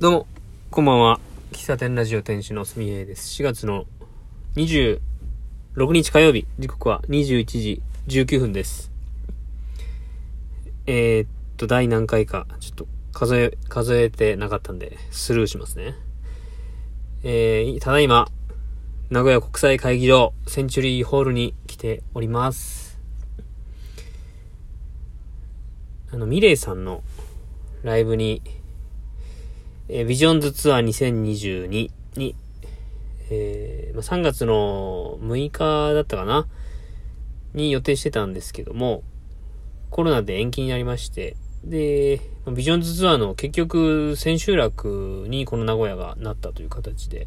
どうも、こんばんは。喫茶店ラジオ店主のすみえです。4月の26日火曜日、時刻は21時19分です。えー、っと、第何回か、ちょっと数え、数えてなかったんで、スルーしますね。えー、ただいま、名古屋国際会議場、センチュリーホールに来ております。あの、ミレイさんのライブに、えービジョンズツアー2022に、えーまあ、3月の6日だったかな？に予定してたんですけども、コロナで延期になりまして、で、ビジョンズツアーの結局千秋楽にこの名古屋がなったという形で、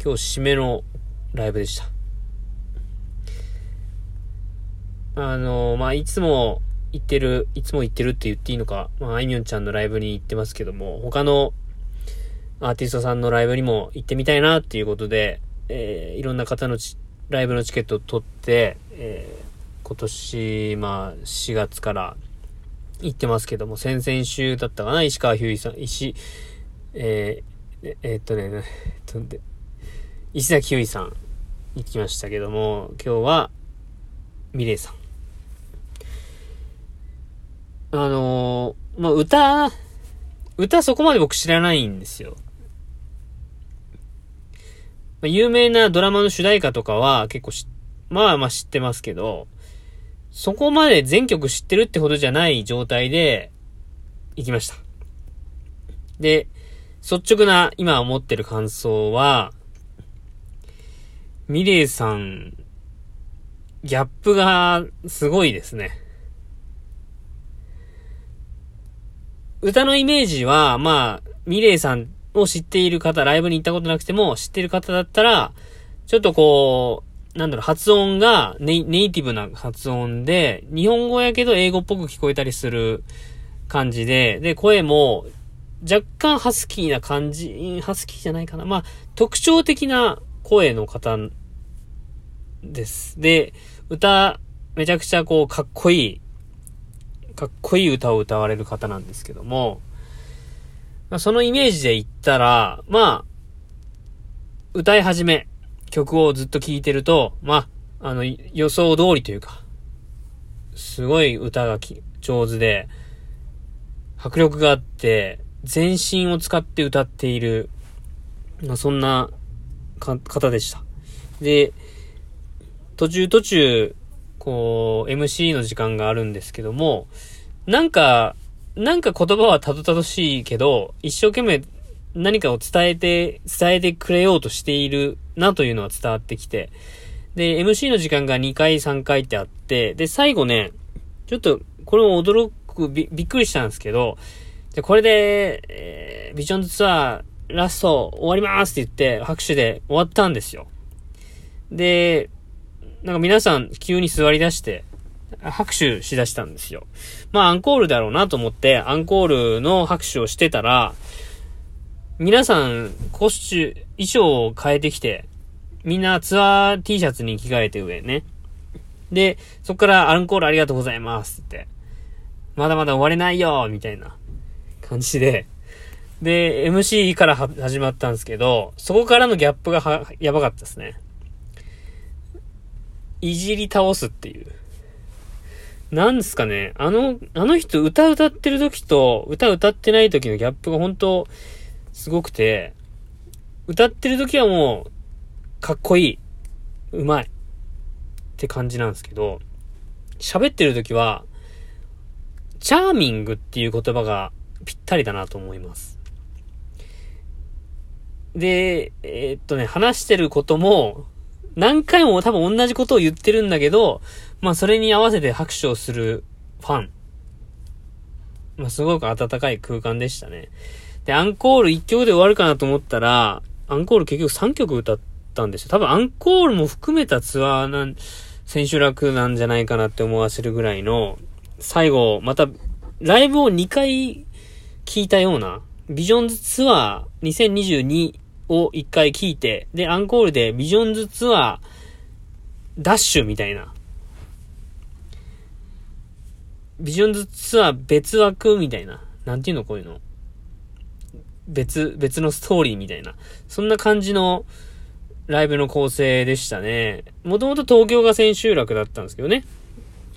今日締めのライブでした。あの、まあ、いつも行ってる、いつも行ってるって言っていいのか、まあ、あいみょんちゃんのライブに行ってますけども、他のアーティストさんのライブにも行ってみたいなっていうことで、えーいろんな方のライブのチケットを取って、えー今年、まあ、4月から行ってますけども、先々週だったかな、石川ひゅういさん、石、えーええーっとね、えっとで石崎ひゅういさん行きましたけども、今日は、ミレイさん。あのーまあ、歌、歌そこまで僕知らないんですよ。まあ有名なドラマの主題歌とかは結構し、まあまあ知ってますけど、そこまで全曲知ってるってほどじゃない状態で行きました。で、率直な今思ってる感想は、ミレイさん、ギャップがすごいですね。歌のイメージは、まあ、ミレイさんを知っている方、ライブに行ったことなくても知ってる方だったら、ちょっとこう、なんだろう、発音がネイネイティブな発音で、日本語やけど英語っぽく聞こえたりする感じで、で、声も若干ハスキーな感じ、ハスキーじゃないかな。まあ、特徴的な声の方です。で、歌、めちゃくちゃこう、かっこいい、かっこいい歌を歌われる方なんですけども、まあ、そのイメージで言ったら、まあ、歌い始め、曲をずっと聴いてると、まあ、あの、予想通りというか、すごい歌が上手で、迫力があって、全身を使って歌っている、まあ、そんな方でした。で、途中途中、こう、MC の時間があるんですけども、なんか、なんか言葉はたどたどしいけど、一生懸命何かを伝えて、伝えてくれようとしているなというのは伝わってきて、で、MC の時間が2回3回ってあって、で、最後ね、ちょっと、これも驚く、びっくりしたんですけど、で、これで、えービジョンズツアー、ラスト終わりますって言って、拍手で終わったんですよ。で、なんか皆さん急に座り出して、拍手しだしたんですよ。まあアンコールだろうなと思って、アンコールの拍手をしてたら、皆さんコスチュ、衣装を変えてきて、みんなツアー T シャツに着替えて上ね。で、そこからアンコールありがとうございますって、まだまだ終われないよみたいな感じで、で、MC から始まったんですけど、そこからのギャップが、やばかったですね。いじり倒すっていう。なんですかね、あの、あの人歌歌ってる時と歌歌ってない時のギャップが本当すごくて、歌ってる時はもう、かっこいい。うまい。って感じなんですけど、喋ってる時は、チャーミングっていう言葉がぴったりだなと思います。で、えーっとね、話してることも、何回も多分同じことを言ってるんだけど、まあそれに合わせて拍手をするファン。まあすごく温かい空間でしたね。で、アンコール1曲で終わるかなと思ったら、アンコール結局3曲歌ったんですよ。多分アンコールも含めたツアーなん、千秋楽なんじゃないかなって思わせるぐらいの、最後、また、ライブを2回聞いたような、ビジョンズツアー2022を1回聞いて、で、アンコールでビジョンズツアーダッシュみたいな。ビジョンズツアー別枠みたいな。なんていうのこういうの。別、別のストーリーみたいな、そんな感じのライブの構成でしたね。もともと東京が千秋楽だったんですけどね。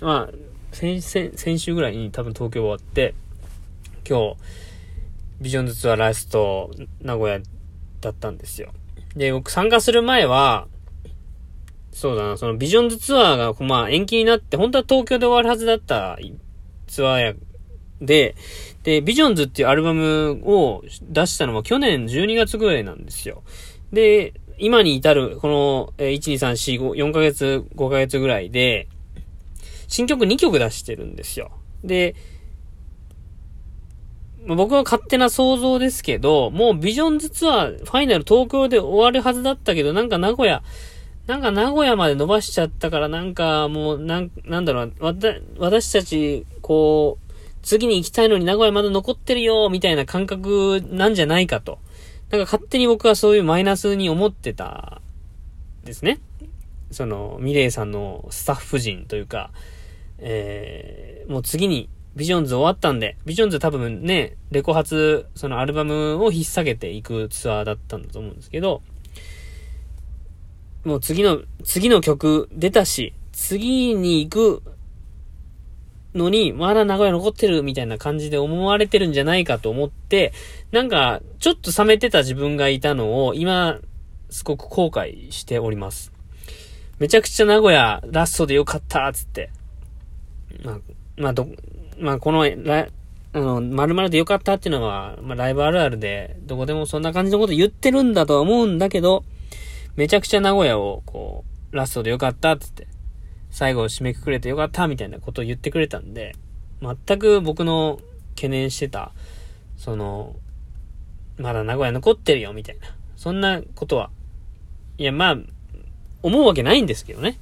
まあ、先、先、先週ぐらいに多分東京終わって、今日、ビジョンズツアーラスト、名古屋だったんですよ。で、僕参加する前は、そうだな、そのビジョンズツアーが、まあ延期になって、本当は東京で終わるはずだったツアーや、で、で、ビジョンズっていうアルバムを出したのは去年12月ぐらいなんですよ。で、今に至る、この、え1、2、3、4、5、4ヶ月、5ヶ月ぐらいで、新曲2曲出してるんですよ。で、僕は勝手な想像ですけど、もうビジョンズツアー、ファイナル東京で終わるはずだったけど、なんか名古屋、なんか名古屋まで伸ばしちゃったから、なんかもう、なん、なんだろう、わた、私たち、こう、次に行きたいのに名古屋まだ残ってるよ、みたいな感覚なんじゃないかと。なんか勝手に僕はそういうマイナスに思ってた、ですね。その、ミレイさんのスタッフ陣というか、えー、もう次にビジョンズ終わったんで、ビジョンズ多分ね、レコ発、そのアルバムを引っ提げていくツアーだったんだと思うんですけど、もう次の、次の曲出たし、次に行くのに、まだ名古屋残ってるみたいな感じで思われてるんじゃないかと思って、なんか、ちょっと冷めてた自分がいたのを、今、すごく後悔しております。めちゃくちゃ名古屋ラストでよかったつって。まあ、まあ、ど、まあ、この、ら、あの、〇〇でよかったっていうのは、まあ、ライブあるあるで、どこでもそんな感じのこと言ってるんだとは思うんだけど、めちゃくちゃ名古屋を、こう、ラストでよかったって言って、最後を締めくくれてよかったみたいなことを言ってくれたんで、全く僕の懸念してた、その、まだ名古屋残ってるよみたいな、そんなことは、いや、まあ、思うわけないんですけどね。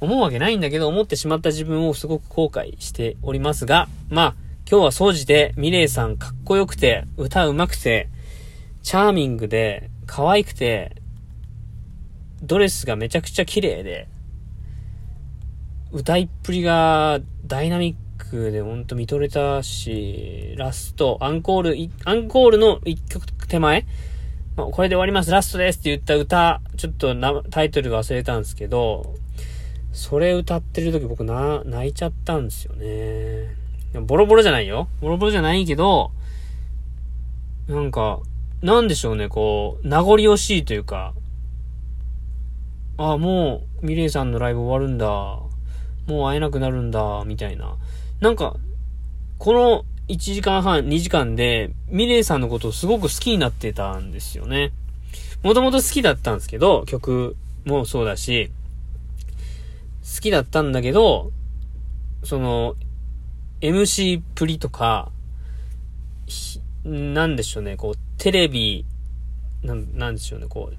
思うわけないんだけど、思ってしまった自分をすごく後悔しておりますが、まあ、今日は掃除で、ミレイさんかっこよくて、歌うまくて、チャーミングで、可愛くて、ドレスがめちゃくちゃ綺麗で、歌いっぷりがダイナミックでほんと見とれたし、ラスト、アンコール、アンコールの一曲手前、まあ、これで終わります、ラストですって言った歌、ちょっとタイトルが忘れたんですけど、それ歌ってる時僕な、泣いちゃったんですよね。ボロボロじゃないよ。ボロボロじゃないけど、なんか、なんでしょうね、こう、名残惜しいというか、ああ、もう、ミレイさんのライブ終わるんだ。もう会えなくなるんだ、みたいな。なんか、この1時間半、2時間で、ミレイさんのことをすごく好きになってたんですよね。もともと好きだったんですけど、曲もそうだし、好きだったんだけど、その、MC プリとか、なんでしょうね、こう、テレビ、なん、なんでしょうね、こう、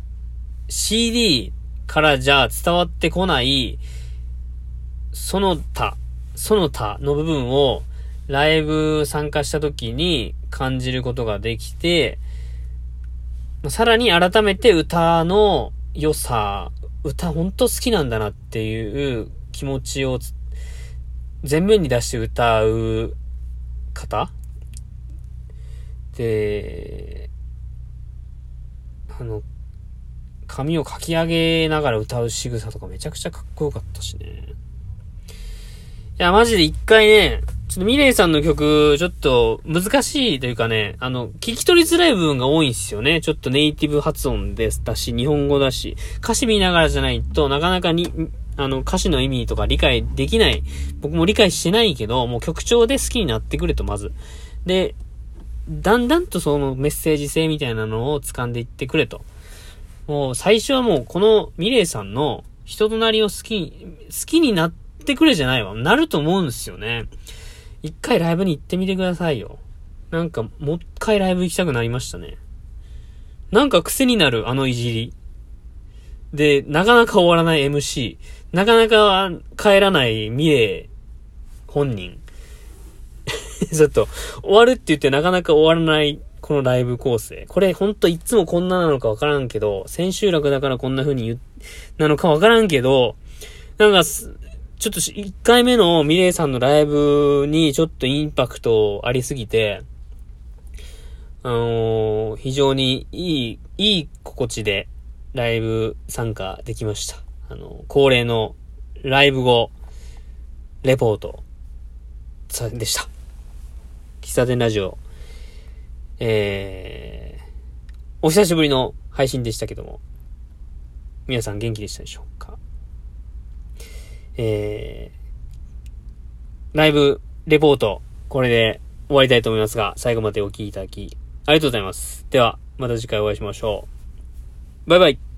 CD からじゃ伝わってこない、その他、その他の部分を、ライブ参加した時に感じることができて、さらに改めて歌の良さ歌ほんと好きなんだなっていう気持ちを全面に出して歌う方？で、あの、髪をかき上げながら歌う仕草とかめちゃくちゃかっこよかったしね。いや、マジで一回ね、ちょっとミレイさんの曲、ちょっと難しいというかね、あの、聞き取りづらい部分が多いんですよね。ちょっとネイティブ発音ですだし、日本語だし、歌詞見ながらじゃないとなかなかに、あの、歌詞の意味とか理解できない。僕も理解してないけど、もう曲調で好きになってくれと、まず。で、だんだんとそのメッセージ性みたいなのを掴んでいってくれと。もう最初はもうこのミレイさんの人となりを好き、好きになってってくれじゃないわ。なると思うんですよね。一回ライブに行ってみてくださいよ。なんか、もう一回ライブ行きたくなりましたね。なんか癖になる、あのいじり。で、なかなか終わらない MC。なかなか帰らないミレ本人。ちょっと、終わるって言ってなかなか終わらないこのライブ構成。これほんといつもこんななのかわからんけど、千秋楽だからこんな風に言う、なのかわからんけど、なんか、ちょっと1回目のミレイさんのライブにちょっとインパクトありすぎて、あのー、非常にいい、いい心地でライブ参加できました。あの、恒例のライブ後、レポート、さ、でした。喫茶店ラジオ、えー、お久しぶりの配信でしたけども、皆さん元気でしたでしょうか？えー、ライブ、レポート、これで終わりたいと思いますが、最後までお聴きいただき、ありがとうございます。では、また次回お会いしましょう。バイバイ。